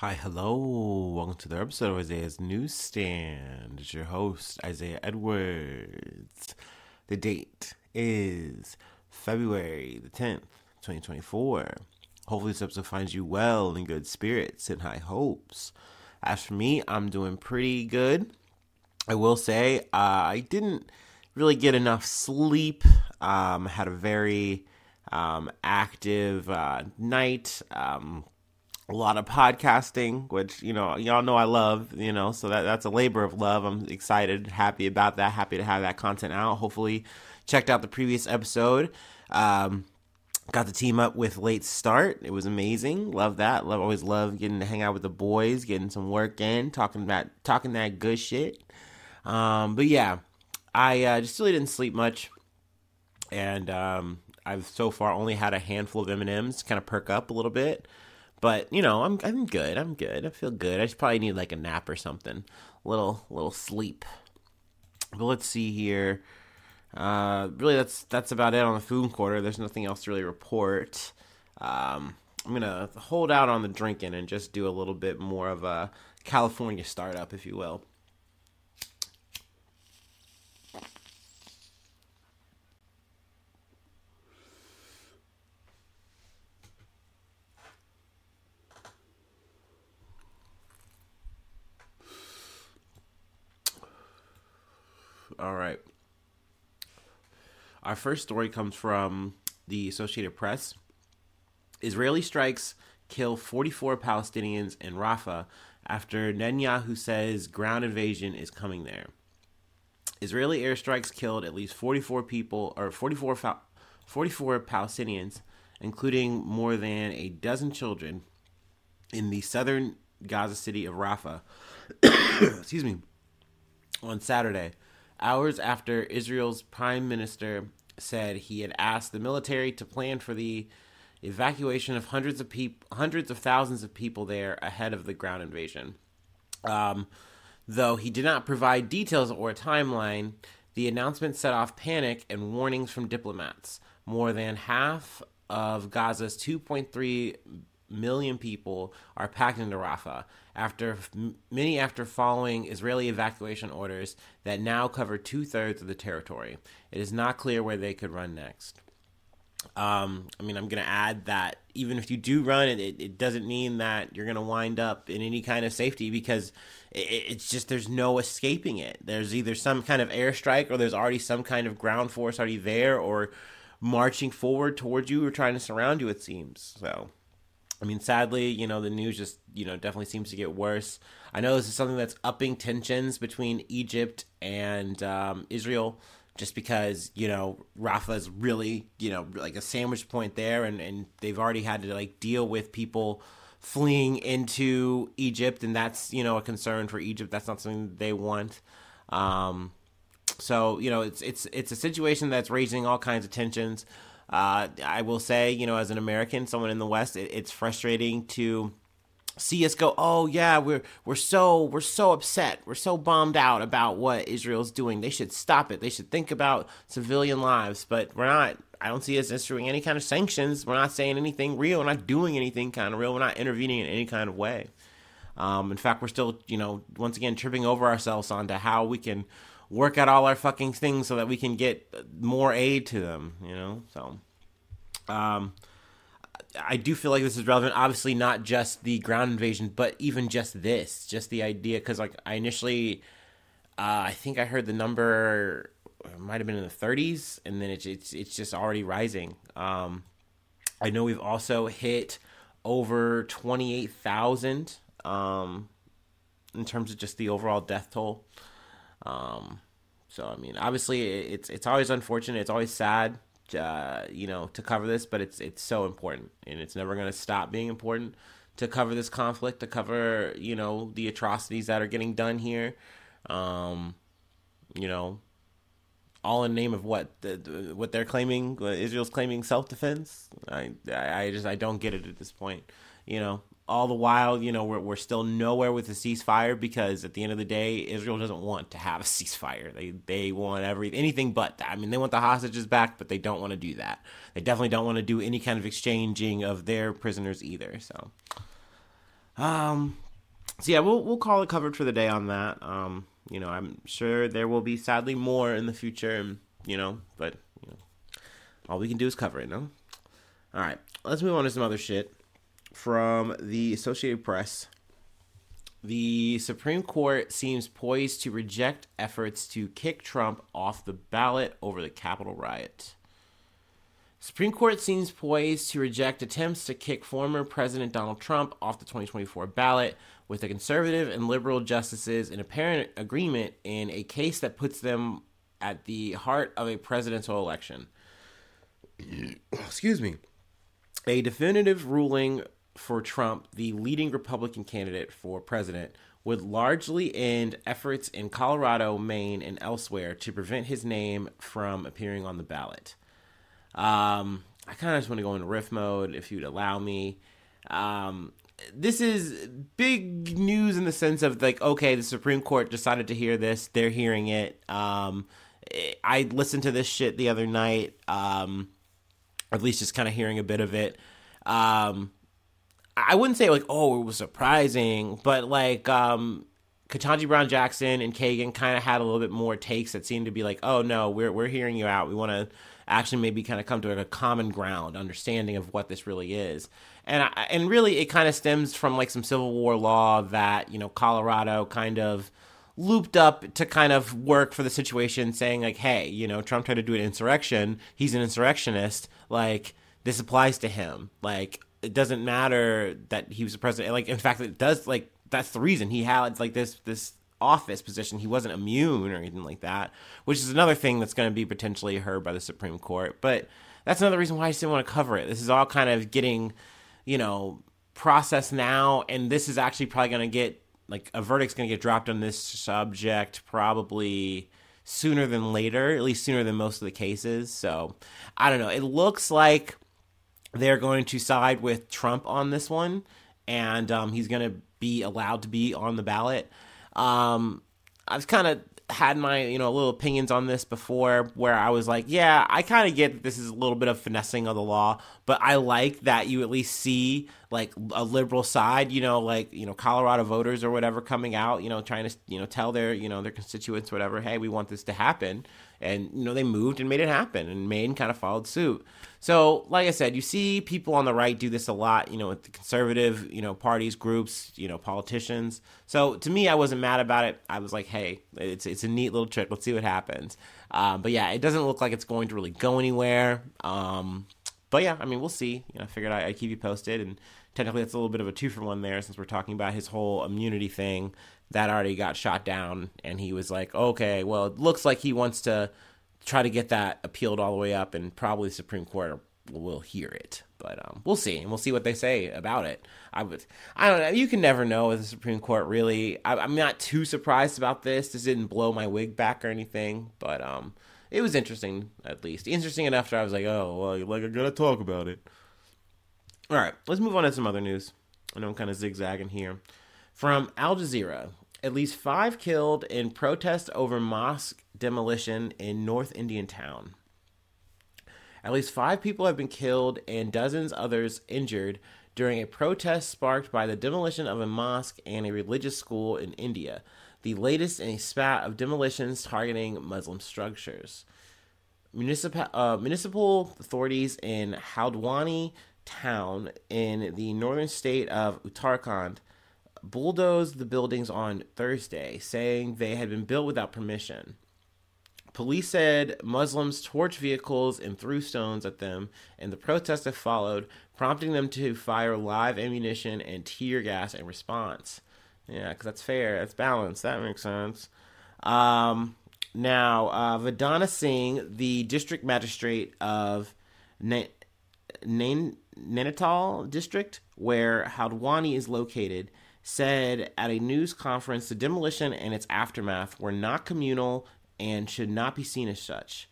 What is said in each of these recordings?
Hi, hello. Welcome to the episode of Isaiah's Newsstand. It's your host, Isaiah Edwards. The date is February the 10th, 2024. Hopefully, this episode finds you well in good spirits and high hopes. As for me, I'm doing pretty good. I will say, uh, I didn't really get enough sleep. Um, had a very um, active uh, night. Um, a lot of podcasting, which you know y'all know I love. You know, so that that's a labor of love. I'm excited, happy about that. Happy to have that content out. Hopefully, checked out the previous episode. Um, got the team up with late start. It was amazing. Love that. Love always love getting to hang out with the boys, getting some work in, talking about talking that good shit. Um, but yeah, I uh, just really didn't sleep much, and um, I've so far only had a handful of M and M's, kind of perk up a little bit. But you know, I'm I'm good. I'm good. I feel good. I just probably need like a nap or something. A little little sleep. But let's see here. Uh, really, that's that's about it on the food quarter. There's nothing else to really report. Um, I'm gonna hold out on the drinking and just do a little bit more of a California startup, if you will. All right. Our first story comes from the Associated Press. Israeli strikes kill 44 Palestinians in Rafah after Netanyahu says ground invasion is coming there. Israeli airstrikes killed at least 44 people or 44 44 Palestinians, including more than a dozen children in the southern Gaza city of Rafah. Excuse me. On Saturday, hours after Israel's prime minister said he had asked the military to plan for the evacuation of hundreds of people, hundreds of thousands of people there ahead of the ground invasion. Um, though he did not provide details or a timeline, the announcement set off panic and warnings from diplomats. More than half of Gaza's 2.3 million people are packed into Rafah after many after following Israeli evacuation orders that now cover two thirds of the territory. It is not clear where they could run next. Um, I mean, I'm going to add that even if you do run it, it, doesn't mean that you're going to wind up in any kind of safety because it, it's just there's no escaping it. There's either some kind of airstrike or there's already some kind of ground force already there or marching forward towards you or trying to surround you. It seems so. I mean, sadly, you know, the news just, you know, definitely seems to get worse. I know this is something that's upping tensions between Egypt and um, Israel just because, you know, Rafah is really, you know, like a sandwich point there and, and they've already had to, like, deal with people fleeing into Egypt and that's, you know, a concern for Egypt. That's not something they want. Um, so, you know, it's, it's, it's a situation that's raising all kinds of tensions. Uh, I will say, you know, as an American, someone in the West, it, it's frustrating to see us go oh yeah we're we're so we're so upset. We're so bummed out about what israel's doing. They should stop it. They should think about civilian lives. But we're not i don't see us issuing any kind of sanctions. We're not saying anything real. We're not doing anything kind of real. We're not intervening in any kind of way. Um, in fact we're still you know once again tripping over ourselves onto how we can work out all our fucking things so that we can get more aid to them, you know? So, um, I do feel like this is relevant. Obviously, not just the ground invasion, but even just this, just the idea. Because like I initially, uh, I think I heard the number might have been in the 30s, and then it's it's it's just already rising. Um, I know we've also hit over 28,000 um, in terms of just the overall death toll. Um, so I mean, obviously, it's it's always unfortunate. It's always sad, uh, you know, to cover this, but it's it's so important, and it's never going to stop being important to cover this conflict, to cover you know the atrocities that are getting done here. Um, you know, all in name of what the, the, what they're claiming. Israel's claiming self defense. I I just I don't get it at this point. You know, all the while, you know, we're, we're still nowhere with a ceasefire because at the end of the day, Israel doesn't want to have a ceasefire. They they want every anything but that. I mean, they want the hostages back, but they don't want to do that. They definitely don't want to do any kind of exchanging of their prisoners either. So, Um, so yeah, we'll we'll call it covered for the day on that. Um, you know, I'm sure there will be sadly more in the future, and you know, but you know, all we can do is cover it, no? All right, let's move on to some other shit from the Associated Press. The Supreme Court seems poised to reject efforts to kick Trump off the ballot over the Capitol riot. Supreme Court seems poised to reject attempts to kick former President Donald Trump off the 2024 ballot, with the conservative and liberal justices in apparent agreement in a case that puts them at the heart of a presidential election. Excuse me. A definitive ruling for Trump, the leading Republican candidate for president, would largely end efforts in Colorado, Maine, and elsewhere to prevent his name from appearing on the ballot. Um, I kind of just want to go into riff mode if you'd allow me. Um, this is big news in the sense of like, okay, the Supreme Court decided to hear this; they're hearing it. Um, I listened to this shit the other night, um, at least just kind of hearing a bit of it. Um, I wouldn't say like, oh, it was surprising, but like, um, Ketanji Brown Jackson and Kagan kind of had a little bit more takes that seemed to be like, oh no, we're we're hearing you out. We want to actually maybe kind of come to like a common ground understanding of what this really is. And I, and really, it kind of stems from like some Civil War law that you know Colorado kind of looped up to kind of work for the situation, saying like, hey, you know, Trump tried to do an insurrection. He's an insurrectionist. Like this applies to him. Like it doesn't matter that he was a president. Like in fact, it does. Like that's the reason he had like this this office position. He wasn't immune or anything like that, which is another thing that's going to be potentially heard by the Supreme Court. But that's another reason why I just didn't want to cover it. This is all kind of getting, you know, processed now, and this is actually probably going to get like a verdict's going to get dropped on this subject probably sooner than later, at least sooner than most of the cases. So I don't know. It looks like they're going to side with Trump on this one, and um, he's going to be allowed to be on the ballot. Um, I've kind of had my you know little opinions on this before where I was like, yeah, I kind of get that this is a little bit of finessing of the law, but I like that you at least see like a liberal side, you know, like you know Colorado voters or whatever coming out, you know, trying to you know tell their you know their constituents whatever, hey, we want this to happen, and you know they moved and made it happen, and Maine kind of followed suit. So, like I said, you see people on the right do this a lot, you know, with the conservative, you know, parties, groups, you know, politicians. So, to me, I wasn't mad about it. I was like, hey, it's it's a neat little trick. Let's see what happens. Um, but yeah, it doesn't look like it's going to really go anywhere. Um, but yeah, I mean, we'll see. You know, I figured I, would keep you posted, and technically, that's a little bit of a two for one there, since we're talking about his whole immunity thing that already got shot down, and he was like, okay, well, it looks like he wants to try to get that appealed all the way up, and probably the Supreme Court will hear it. But um, we'll see, and we'll see what they say about it. I would, I don't know. You can never know with the Supreme Court. Really, I, am not too surprised about this. This didn't blow my wig back or anything, but um, it was interesting at least. Interesting enough that I was like, oh, well, like I gotta talk about it. All right, let's move on to some other news. I know I'm kind of zigzagging here. From Al Jazeera, at least five killed in protest over mosque demolition in North Indian town. At least five people have been killed and dozens others injured during a protest sparked by the demolition of a mosque and a religious school in India, the latest in a spat of demolitions targeting Muslim structures. Municipal, uh, municipal authorities in Haldwani town in the northern state of Uttarakhand bulldozed the buildings on Thursday, saying they had been built without permission. Police said Muslims torched vehicles and threw stones at them, and the protests that followed, prompting them to fire live ammunition and tear gas in response. Yeah, because that's fair. That's balanced. That makes sense. Um, now, uh, Vandana Singh, the district magistrate of Nainital district, where Haldwani is located, said at a news conference the demolition and its aftermath were not communal and should not be seen as such.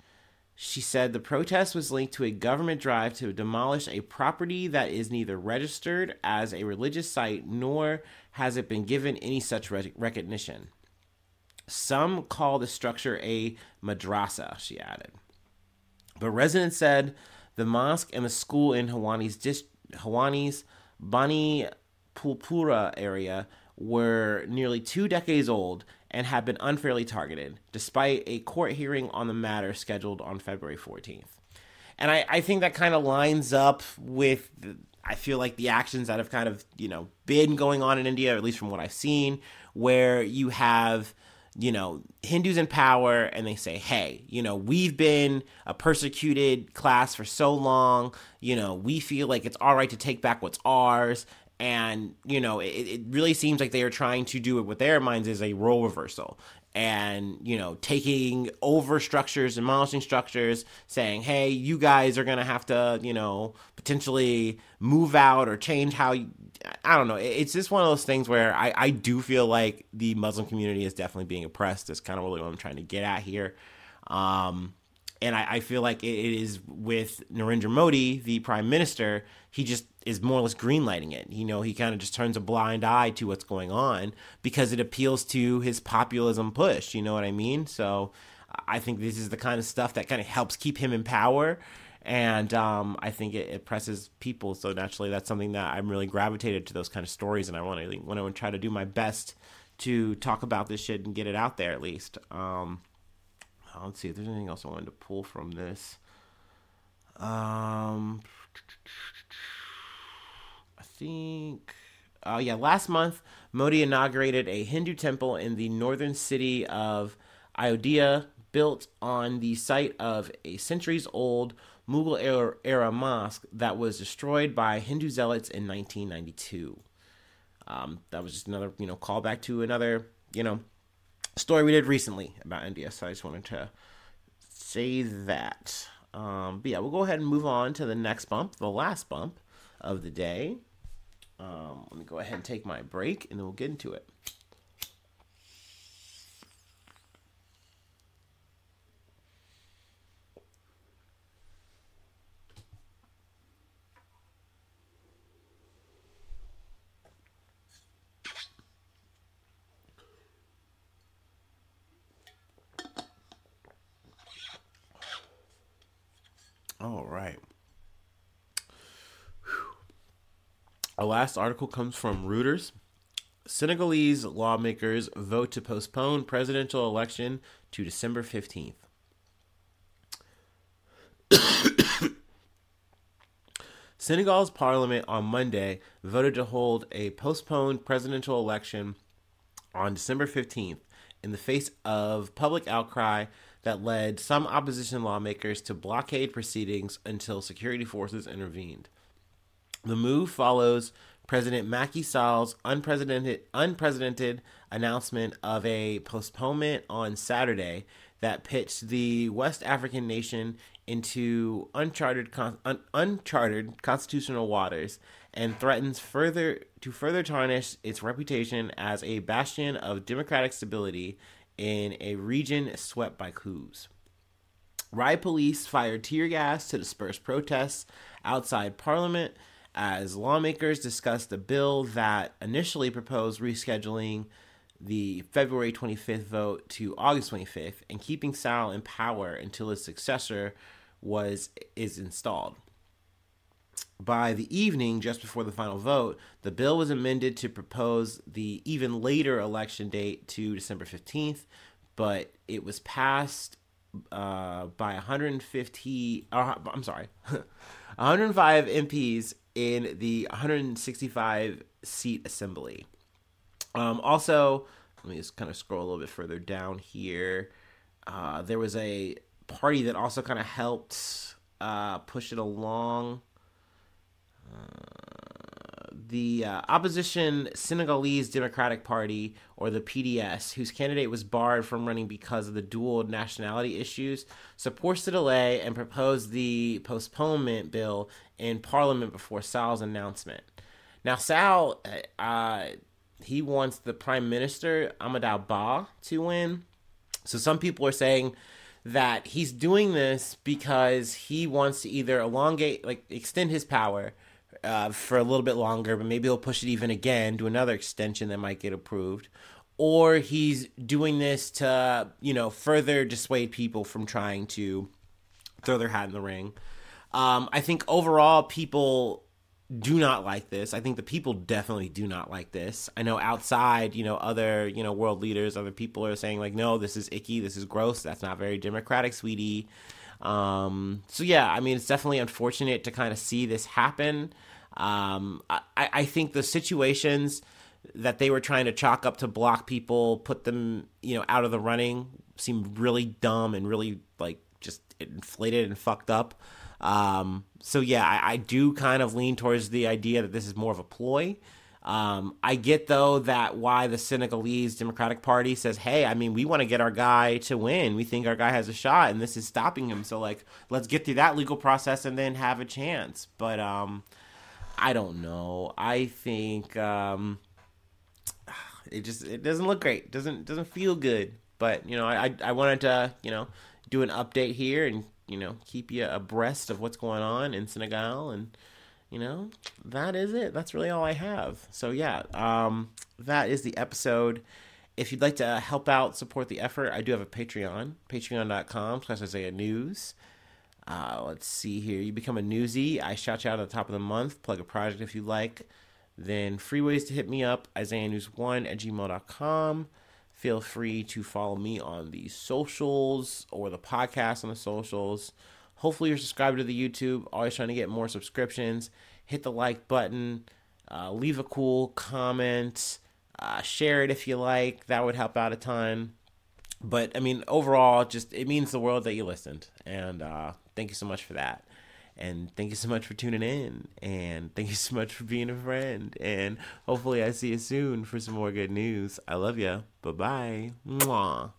She said the protest was linked to a government drive to demolish a property that is neither registered as a religious site nor has it been given any such recognition. Some call the structure a madrasa, she added. But residents said the mosque and the school in Hawani's, Hawani's Bani Pulpura area were nearly two decades old and have been unfairly targeted, despite a court hearing on the matter scheduled on February 14th. And I, I think that kind of lines up with, the, I feel like the actions that have kind of, you know, been going on in India, or at least from what I've seen, where you have you know, Hindus in power and they say, hey, you know, we've been a persecuted class for so long. You know, we feel like it's all right to take back what's ours and you know it, it really seems like they are trying to do it with their minds as a role reversal and you know taking over structures demolishing structures saying hey you guys are gonna have to you know potentially move out or change how you, i don't know. It's just one of those things where I, I do feel like the muslim community is definitely being oppressed that's kind of really what i'm trying to get at here. Um, and I, I, feel like it is with Narendra Modi, the prime minister, he just is more or less greenlighting it. You know, he kind of just turns a blind eye to what's going on because it appeals to his populism push. You know what I mean? So I think this is the kind of stuff that kind of helps keep him in power. And um, I think it, it, presses people. So naturally, that's something that I'm really gravitated to those kind of stories. And I want to want to try to do my best to talk about this shit and get it out there at least. Um, let's see if there's anything else I wanted to pull from this. Um, I think. Oh, uh, yeah. Last month, Modi inaugurated a Hindu temple in the northern city of Ayodhya, built on the site of a centuries old Mughal era, era mosque that was destroyed by Hindu zealots in 1992. Um, that was just another, you know, callback to another, you know, story we did recently about India. So I just wanted to say that. Um, but yeah, we'll go ahead and move on to the next bump, the last bump of the day. Um, let me go ahead and take my break and then we'll get into it. All right. Our last article comes from Reuters. Senegalese lawmakers vote to postpone presidential election to December 15th. Senegal's parliament on Monday voted to hold a postponed presidential election on December 15th in the face of public outcry that led some opposition lawmakers to blockade proceedings until security forces intervened. The move follows President Macky Sall's unprecedented, unprecedented announcement of a postponement on Saturday that pitched the West African nation into uncharted un, uncharted constitutional waters and threatens further to further tarnish its reputation as a bastion of democratic stability in a region swept by coups. Riot police fired tear gas to disperse protests outside parliament as lawmakers discussed a bill that initially proposed rescheduling the February 25th vote to August 25th and keeping Sall in power until his successor was is installed. By the evening, just before the final vote, the bill was amended to propose the even later election date to December 15th, but it was passed uh, by 150. Uh, I'm sorry, 105 MPs in the 165 seat assembly. Um, also, let me just kind of scroll a little bit further down here. Uh, there was a party that also kind of helped uh, push it along. Uh, the uh, opposition Senegalese Democratic Party, or the PDS, whose candidate was barred from running because of the dual nationality issues, supports the delay and proposed the postponement bill in Parliament before Sall's announcement. Now, Sal, uh, he wants the Prime Minister Amadou Ba to win. So some people are saying that he's doing this because he wants to either elongate, like extend his power uh, for a little bit longer, but maybe he'll push it even again to another extension that might get approved. Or he's doing this to, you know, further dissuade people from trying to throw their hat in the ring. Um, I think overall, people do not like this. I think the people definitely do not like this. I know outside, you know, other, you know, world leaders, other people are saying like, no, this is icky, this is gross, that's not very democratic, sweetie. Um, so yeah, I mean, it's definitely unfortunate to kind of see this happen. Um, I, I think the situations that they were trying to chalk up to block people, put them, you know, out of the running, seemed really dumb and really like just inflated and fucked up. Um, so yeah, I, I, do kind of lean towards the idea that this is more of a ploy. Um, I get though that why the Senegalese Democratic Party says, "Hey, I mean, we want to get our guy to win. We think our guy has a shot, and this is stopping him. So like, let's get through that legal process and then have a chance." But um, I don't know. I think um, it just it doesn't look great. doesn't doesn't feel good. But you know, I I wanted to you know do an update here and you know, keep you abreast of what's going on in Senegal. And, you know, that is it. That's really all I have. So, yeah, um, that is the episode. If you'd like to help out, support the effort, I do have a Patreon, patreon.com slash Isaiah News. Uh, let's see here. You become a newsie. I shout you out at the top of the month. Plug a project if you like. Then free ways to hit me up, Isaiah News1 at gmail.com feel free to follow me on the socials or the podcast on the socials. Hopefully, you're subscribed to the YouTube. Always trying to get more subscriptions. Hit the like button. Uh, leave a cool comment. Uh, share it if you like. That would help out a ton. But I mean, overall, just it means the world that you listened. And uh, thank you so much for that. And thank you so much for tuning in. And thank you so much for being a friend. And hopefully, I see you soon for some more good news. I love you. Bye bye.